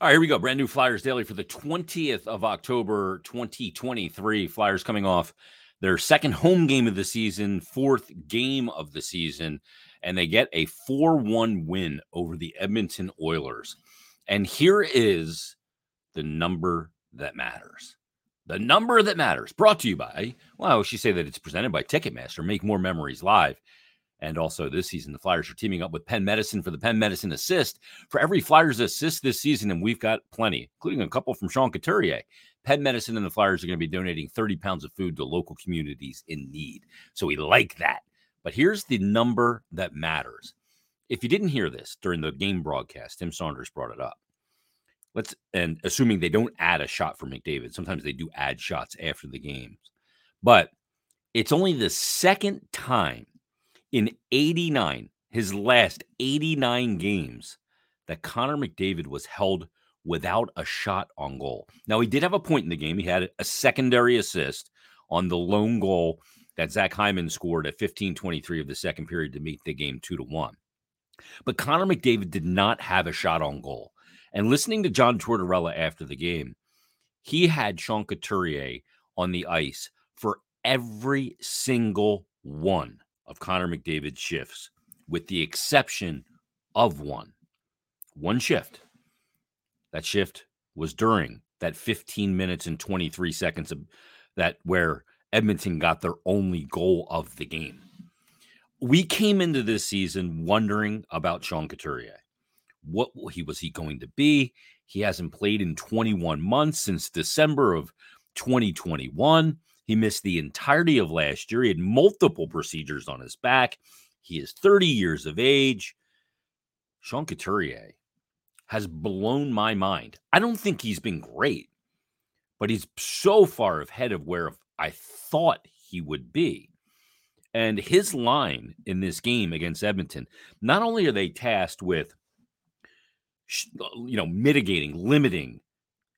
All right, here we go. Brand new Flyers Daily for the 20th of October, 2023. Flyers coming off their second home game of the season, fourth game of the season, and they get a 4 1 win over the Edmonton Oilers. And here is the number that matters. The number that matters, brought to you by, well, she say that it's presented by Ticketmaster. Make more memories live. And also this season, the Flyers are teaming up with Penn Medicine for the Penn Medicine Assist. For every Flyers assist this season, and we've got plenty, including a couple from Sean Couturier. Penn Medicine and the Flyers are going to be donating 30 pounds of food to local communities in need. So we like that. But here's the number that matters. If you didn't hear this during the game broadcast, Tim Saunders brought it up. Let's and assuming they don't add a shot for McDavid, sometimes they do add shots after the games. But it's only the second time in 89, his last 89 games, that Connor McDavid was held without a shot on goal. Now, he did have a point in the game. He had a secondary assist on the lone goal that Zach Hyman scored at 15:23 of the second period to make the game 2 to 1. But Connor McDavid did not have a shot on goal. And listening to John Tortorella after the game, he had Sean Couturier on the ice for every single one of Connor McDavid's shifts, with the exception of one. One shift. That shift was during that 15 minutes and 23 seconds of that where Edmonton got their only goal of the game. We came into this season wondering about Sean Couturier. What he was he going to be? He hasn't played in 21 months since December of 2021. He missed the entirety of last year. He had multiple procedures on his back. He is 30 years of age. Sean Couturier has blown my mind. I don't think he's been great, but he's so far ahead of where I thought he would be. And his line in this game against Edmonton, not only are they tasked with, you know, mitigating, limiting,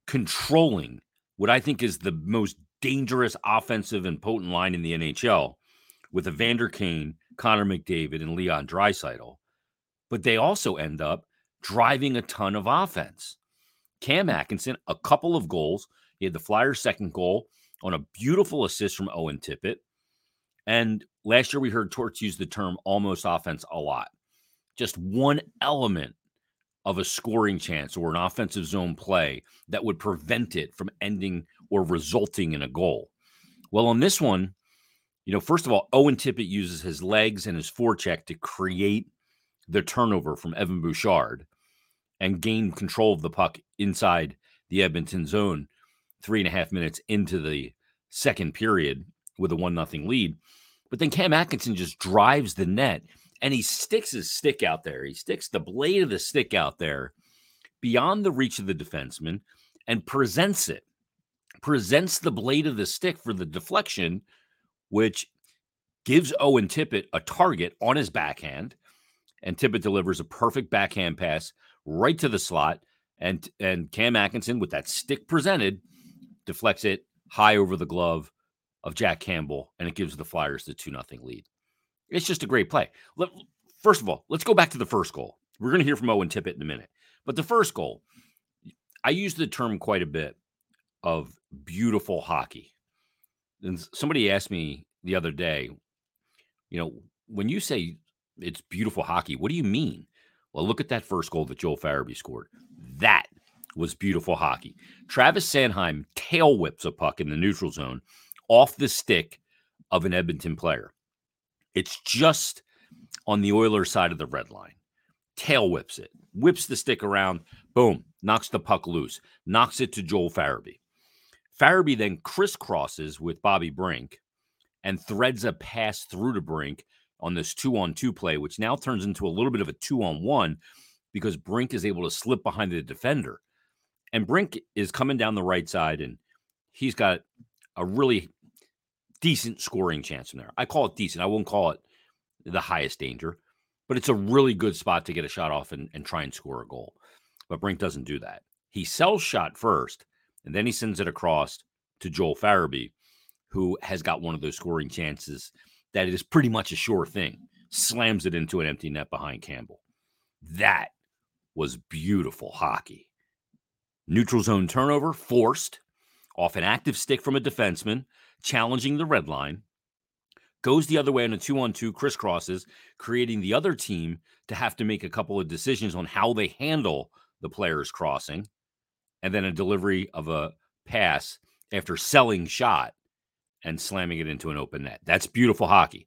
controlling what I think is the most dangerous offensive and potent line in the NHL with Evander Kane, Connor McDavid, and Leon Draisaitl. But they also end up driving a ton of offense. Cam Atkinson, a couple of goals. He had the Flyers' second goal on a beautiful assist from Owen Tippett. And last year we heard Torts use the term almost offense a lot. Just one element of a scoring chance or an offensive zone play that would prevent it from ending or resulting in a goal. Well, on this one, you know, first of all, Owen Tippett uses his legs and his forecheck to create the turnover from Evan Bouchard and gain control of the puck inside the Edmonton zone three and a half minutes into the second period with a one nothing lead. But then Cam Atkinson just drives the net and he sticks his stick out there. He sticks the blade of the stick out there beyond the reach of the defenseman and presents it presents the blade of the stick for the deflection, which gives Owen Tippett a target on his backhand. And Tippett delivers a perfect backhand pass right to the slot. And, and Cam Atkinson, with that stick presented, deflects it high over the glove of Jack Campbell, and it gives the Flyers the 2 0 lead. It's just a great play. Let, first of all, let's go back to the first goal. We're going to hear from Owen Tippett in a minute. But the first goal, I use the term quite a bit of beautiful hockey. And somebody asked me the other day, you know, when you say it's beautiful hockey, what do you mean? Well, look at that first goal that Joel Farabee scored. That was beautiful hockey. Travis Sanheim tail whips a puck in the neutral zone off the stick of an Edmonton player. It's just on the Oilers side of the red line. Tail whips it, whips the stick around, boom, knocks the puck loose, knocks it to Joel Farabee. Farabee then crisscrosses with Bobby Brink and threads a pass through to Brink on this two on two play, which now turns into a little bit of a two on one because Brink is able to slip behind the defender. And Brink is coming down the right side and he's got a really decent scoring chance in there. I call it decent. I won't call it the highest danger, but it's a really good spot to get a shot off and, and try and score a goal. But Brink doesn't do that. He sells shot first and then he sends it across to Joel Farabee, who has got one of those scoring chances that is pretty much a sure thing. Slams it into an empty net behind Campbell. That was beautiful hockey. Neutral zone turnover forced off an active stick from a defenseman, challenging the red line. Goes the other way on a two on two, crisscrosses, creating the other team to have to make a couple of decisions on how they handle the players crossing. And then a delivery of a pass after selling shot and slamming it into an open net. That's beautiful hockey.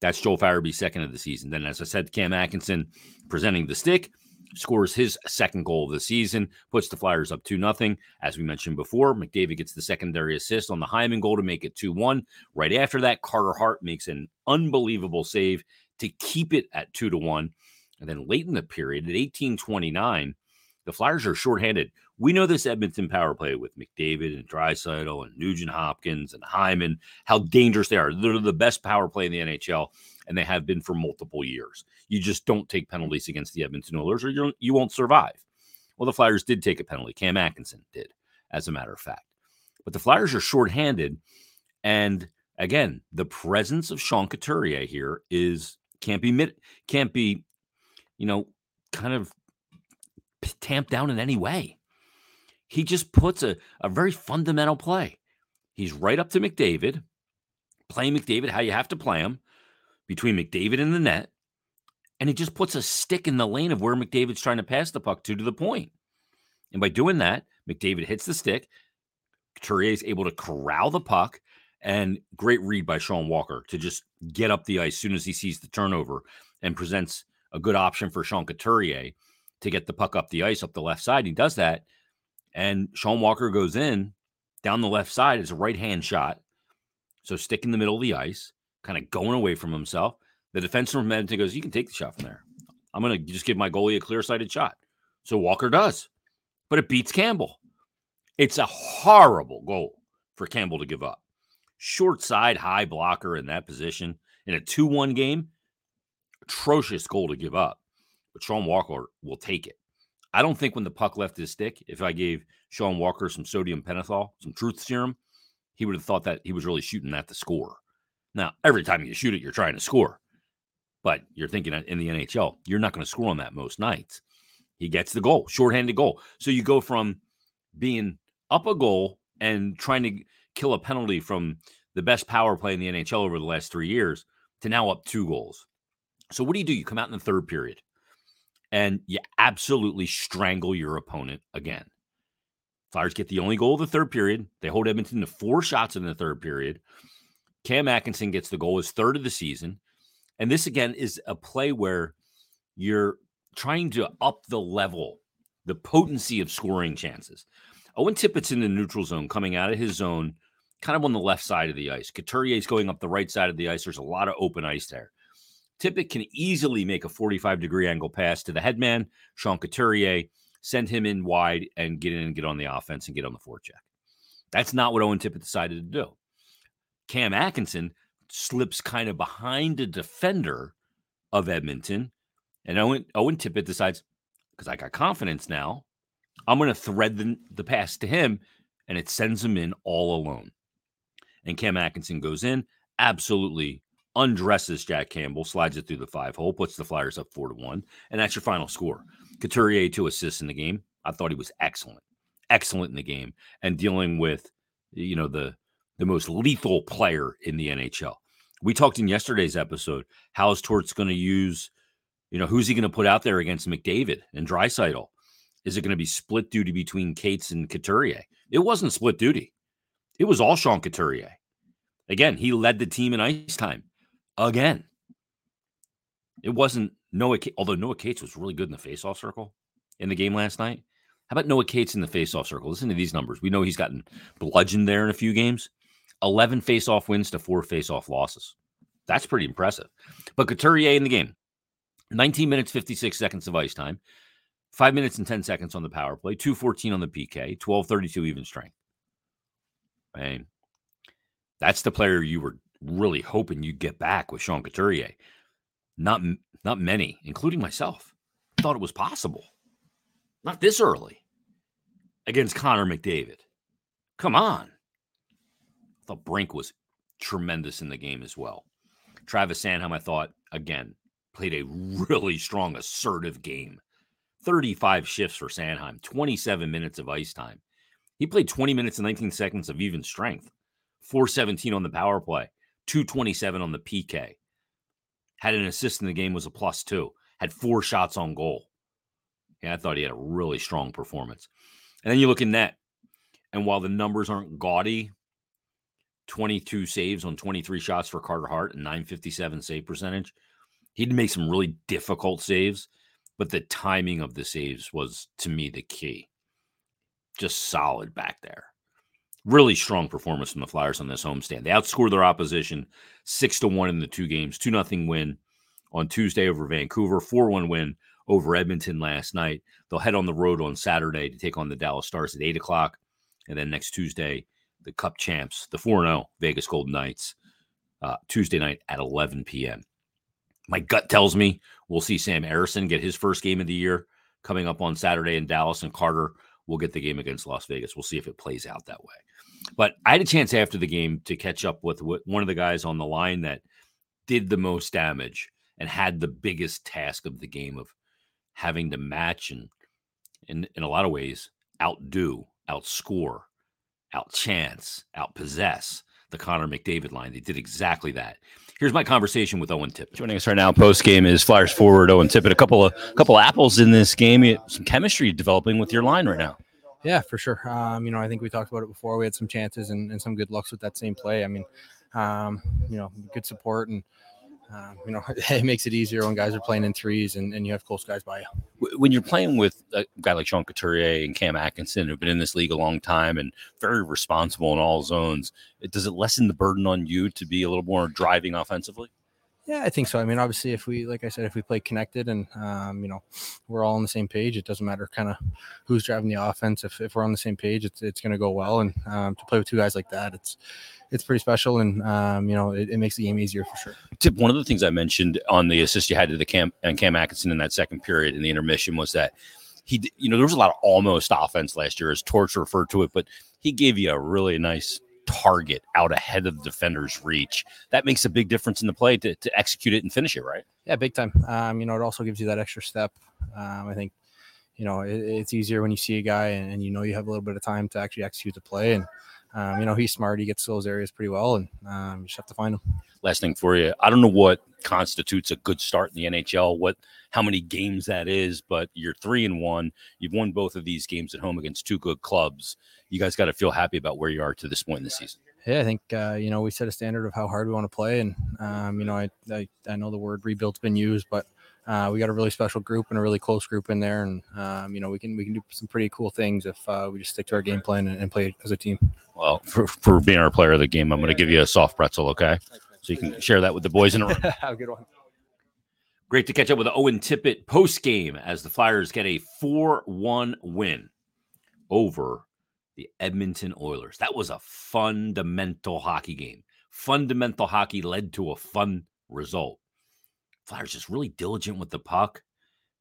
That's Joel Farabee's second of the season. Then, as I said, Cam Atkinson presenting the stick scores his second goal of the season, puts the Flyers up 2 nothing. As we mentioned before, McDavid gets the secondary assist on the Hyman goal to make it 2 1. Right after that, Carter Hart makes an unbelievable save to keep it at 2 to 1. And then late in the period, at 1829, the Flyers are shorthanded. We know this Edmonton power play with McDavid and Draisaitl and Nugent Hopkins and Hyman, how dangerous they are. They're the best power play in the NHL, and they have been for multiple years. You just don't take penalties against the Edmonton Oilers, or you you won't survive. Well, the Flyers did take a penalty. Cam Atkinson did, as a matter of fact. But the Flyers are shorthanded, and again, the presence of Sean Couturier here is can't be can't be, you know, kind of tamped down in any way. He just puts a, a very fundamental play. He's right up to McDavid, playing McDavid how you have to play him between McDavid and the net. And he just puts a stick in the lane of where McDavid's trying to pass the puck to to the point. And by doing that, McDavid hits the stick. Couturier is able to corral the puck. And great read by Sean Walker to just get up the ice as soon as he sees the turnover and presents a good option for Sean Couturier to get the puck up the ice up the left side. He does that, and Sean Walker goes in down the left side. It's a right hand shot. So stick in the middle of the ice, kind of going away from himself. The defenseman from Edmonton goes, You can take the shot from there. I'm going to just give my goalie a clear sighted shot. So Walker does, but it beats Campbell. It's a horrible goal for Campbell to give up. Short side, high blocker in that position in a 2 1 game. Atrocious goal to give up but Sean Walker will take it. I don't think when the puck left his stick, if I gave Sean Walker some sodium pentothal, some truth serum, he would have thought that he was really shooting that to score. Now, every time you shoot it, you're trying to score. But you're thinking in the NHL, you're not going to score on that most nights. He gets the goal, shorthanded goal. So you go from being up a goal and trying to kill a penalty from the best power play in the NHL over the last three years to now up two goals. So what do you do? You come out in the third period and you absolutely strangle your opponent again. Flyers get the only goal of the third period. They hold Edmonton to four shots in the third period. Cam Atkinson gets the goal, his third of the season. And this again is a play where you're trying to up the level, the potency of scoring chances. Owen Tippett's in the neutral zone, coming out of his zone, kind of on the left side of the ice. Couturier is going up the right side of the ice. There's a lot of open ice there. Tippett can easily make a 45 degree angle pass to the headman, Sean Couturier, send him in wide and get in and get on the offense and get on the forecheck. That's not what Owen Tippett decided to do. Cam Atkinson slips kind of behind the defender of Edmonton, and Owen, Owen Tippett decides, because I got confidence now, I'm going to thread the, the pass to him, and it sends him in all alone. And Cam Atkinson goes in, absolutely undresses Jack Campbell, slides it through the five hole, puts the Flyers up four to one, and that's your final score. Couturier two assists in the game. I thought he was excellent, excellent in the game, and dealing with you know the the most lethal player in the NHL. We talked in yesterday's episode. How's Torts going to use? You know, who's he going to put out there against McDavid and Draisaitl? Is it going to be split duty between Cates and Couturier? It wasn't split duty. It was all Sean Couturier. Again, he led the team in ice time again. It wasn't Noah, although Noah Cates was really good in the faceoff circle in the game last night. How about Noah Cates in the faceoff circle? Listen to these numbers. We know he's gotten bludgeoned there in a few games. 11 faceoff wins to four faceoff losses. That's pretty impressive. But Couturier in the game, 19 minutes, 56 seconds of ice time, five minutes and 10 seconds on the power play, 214 on the PK, 1232 even strength. I mean, that's the player you were really hoping you'd get back with Sean Couturier. Not not many, including myself, thought it was possible. Not this early against Connor McDavid. Come on. I thought Brink was tremendous in the game as well. Travis Sanheim, I thought, again, played a really strong, assertive game 35 shifts for Sanheim, 27 minutes of ice time. He played 20 minutes and 19 seconds of even strength, 417 on the power play, 227 on the PK. Had an assist in the game, was a plus two, had four shots on goal. Yeah, I thought he had a really strong performance. And then you look in net, and while the numbers aren't gaudy, 22 saves on 23 shots for Carter Hart and 957 save percentage. He'd make some really difficult saves, but the timing of the saves was to me the key. Just solid back there. Really strong performance from the Flyers on this homestand. They outscored their opposition six to one in the two games, two nothing win on Tuesday over Vancouver, four one win over Edmonton last night. They'll head on the road on Saturday to take on the Dallas Stars at eight o'clock, and then next Tuesday the Cup champs, the 4 0 Vegas Golden Knights, uh, Tuesday night at 11 p.m. My gut tells me we'll see Sam Ersson get his first game of the year coming up on Saturday in Dallas, and Carter will get the game against Las Vegas. We'll see if it plays out that way. But I had a chance after the game to catch up with one of the guys on the line that did the most damage and had the biggest task of the game of having to match and, in, in a lot of ways, outdo, outscore outchance, outpossess the Connor McDavid line. They did exactly that. Here's my conversation with Owen Tippett. Joining us right now, post game is Flyers forward Owen Tippett. A couple of couple of apples in this game. Some chemistry developing with your line right now. Yeah, for sure. Um, you know, I think we talked about it before. We had some chances and, and some good looks with that same play. I mean, um, you know, good support and um, you know, it makes it easier when guys are playing in threes and, and you have close guys by you. When you're playing with a guy like Sean Couturier and Cam Atkinson, who've been in this league a long time and very responsible in all zones, does it lessen the burden on you to be a little more driving offensively? Yeah, I think so. I mean, obviously, if we, like I said, if we play connected and um, you know we're all on the same page, it doesn't matter kind of who's driving the offense. If, if we're on the same page, it's it's going to go well. And um, to play with two guys like that, it's it's pretty special, and um, you know it, it, makes the game easier for sure. Tip, one of the things I mentioned on the assist you had to the Cam and Cam Atkinson in that second period in the intermission was that he, you know, there was a lot of almost offense last year, as Torts referred to it, but he gave you a really nice target out ahead of the defender's reach. That makes a big difference in the play to, to execute it and finish it, right? Yeah, big time. Um, you know, it also gives you that extra step. Um, I think, you know, it, it's easier when you see a guy and, and, you know you have a little bit of time to actually execute the play. And, um, you know, he's smart. He gets those areas pretty well, and um, you just have to find him. Last thing for you, I don't know what constitutes a good start in the NHL, what how many games that is, but you're three and one. You've won both of these games at home against two good clubs you guys got to feel happy about where you are to this point in the season. Yeah, I think uh, you know we set a standard of how hard we want to play, and um, you know I, I, I know the word rebuild's been used, but uh, we got a really special group and a really close group in there, and um, you know we can we can do some pretty cool things if uh, we just stick to our game plan and, and, play as a team. Well, for, for being our player of the game, I'm going to give you a soft pretzel, okay? So you can share that with the boys in the room. Have a good one. Great to catch up with Owen Tippett post game as the Flyers get a 4 1 win over the Edmonton Oilers. That was a fundamental hockey game. Fundamental hockey led to a fun result. Flyers just really diligent with the puck.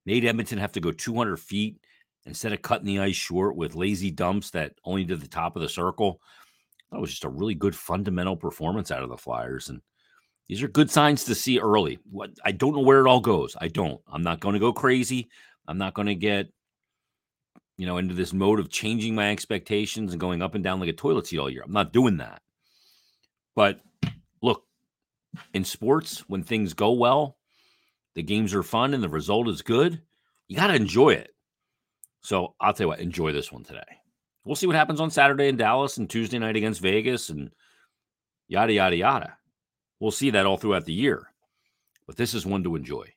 Made Edmonton have to go 200 feet instead of cutting the ice short with lazy dumps that only did the top of the circle. That was just a really good fundamental performance out of the Flyers. And these are good signs to see early. What I don't know where it all goes. I don't. I'm not going to go crazy. I'm not going to get you know, into this mode of changing my expectations and going up and down like a toilet seat all year. I'm not doing that. But look, in sports, when things go well, the games are fun and the result is good, you got to enjoy it. So I'll tell you what, enjoy this one today. We'll see what happens on Saturday in Dallas and Tuesday night against Vegas and yada, yada, yada. We'll see that all throughout the year. But this is one to enjoy.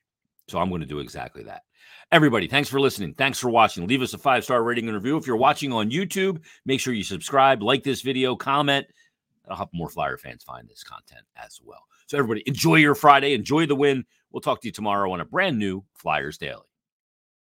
So I'm going to do exactly that. Everybody, thanks for listening. Thanks for watching. Leave us a five star rating and review. If you're watching on YouTube, make sure you subscribe, like this video, comment. I'll help more Flyer fans find this content as well. So, everybody, enjoy your Friday. Enjoy the win. We'll talk to you tomorrow on a brand new Flyers Daily.